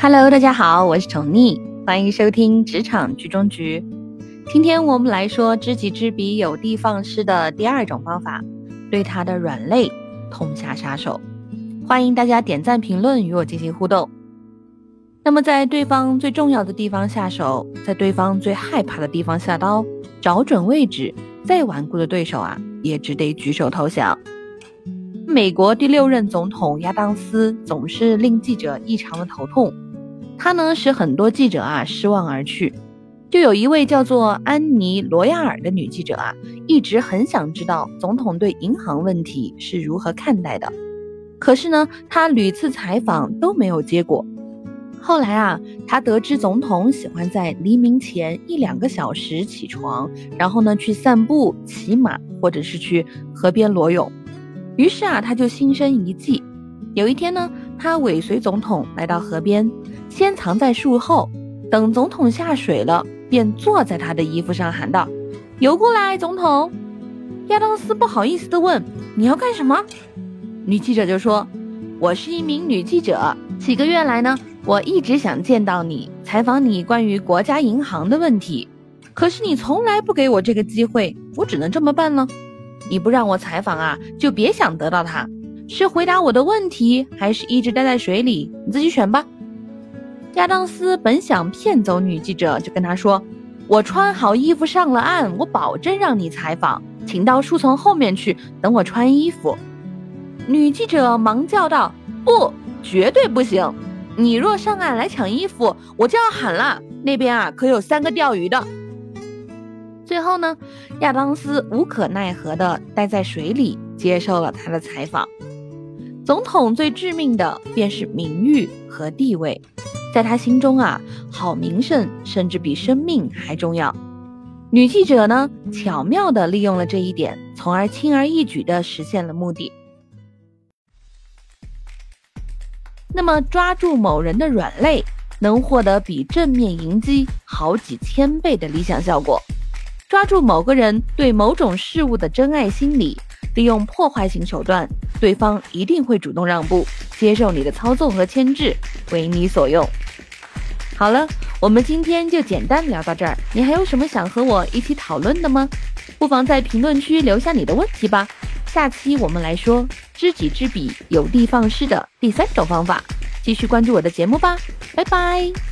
Hello，大家好，我是宠溺，欢迎收听职场局中局。今天我们来说知己知彼，有的放矢的第二种方法，对他的软肋痛下杀手。欢迎大家点赞评论与我进行互动。那么，在对方最重要的地方下手，在对方最害怕的地方下刀，找准位置，再顽固的对手啊，也只得举手投降。美国第六任总统亚当斯总是令记者异常的头痛。他呢使很多记者啊失望而去，就有一位叫做安妮·罗亚尔的女记者啊，一直很想知道总统对银行问题是如何看待的，可是呢，她屡次采访都没有结果。后来啊，她得知总统喜欢在黎明前一两个小时起床，然后呢去散步、骑马，或者是去河边裸泳，于是啊，她就心生一计。有一天呢，她尾随总统来到河边。先藏在树后，等总统下水了，便坐在他的衣服上，喊道：“游过来，总统。”亚当斯不好意思地问：“你要干什么？”女记者就说：“我是一名女记者，几个月来呢，我一直想见到你，采访你关于国家银行的问题，可是你从来不给我这个机会，我只能这么办了。你不让我采访啊，就别想得到它。是回答我的问题，还是一直待在水里？你自己选吧。”亚当斯本想骗走女记者，就跟她说：“我穿好衣服上了岸，我保证让你采访，请到树丛后面去等我穿衣服。”女记者忙叫道：“不，绝对不行！你若上岸来抢衣服，我就要喊了。那边啊，可有三个钓鱼的。”最后呢，亚当斯无可奈何地待在水里，接受了他的采访。总统最致命的便是名誉和地位。在他心中啊，好名声甚至比生命还重要。女记者呢，巧妙地利用了这一点，从而轻而易举地实现了目的。那么，抓住某人的软肋，能获得比正面迎击好几千倍的理想效果。抓住某个人对某种事物的真爱心理，利用破坏性手段，对方一定会主动让步。接受你的操纵和牵制，为你所用。好了，我们今天就简单聊到这儿。你还有什么想和我一起讨论的吗？不妨在评论区留下你的问题吧。下期我们来说知己知彼，有的放矢的第三种方法。继续关注我的节目吧，拜拜。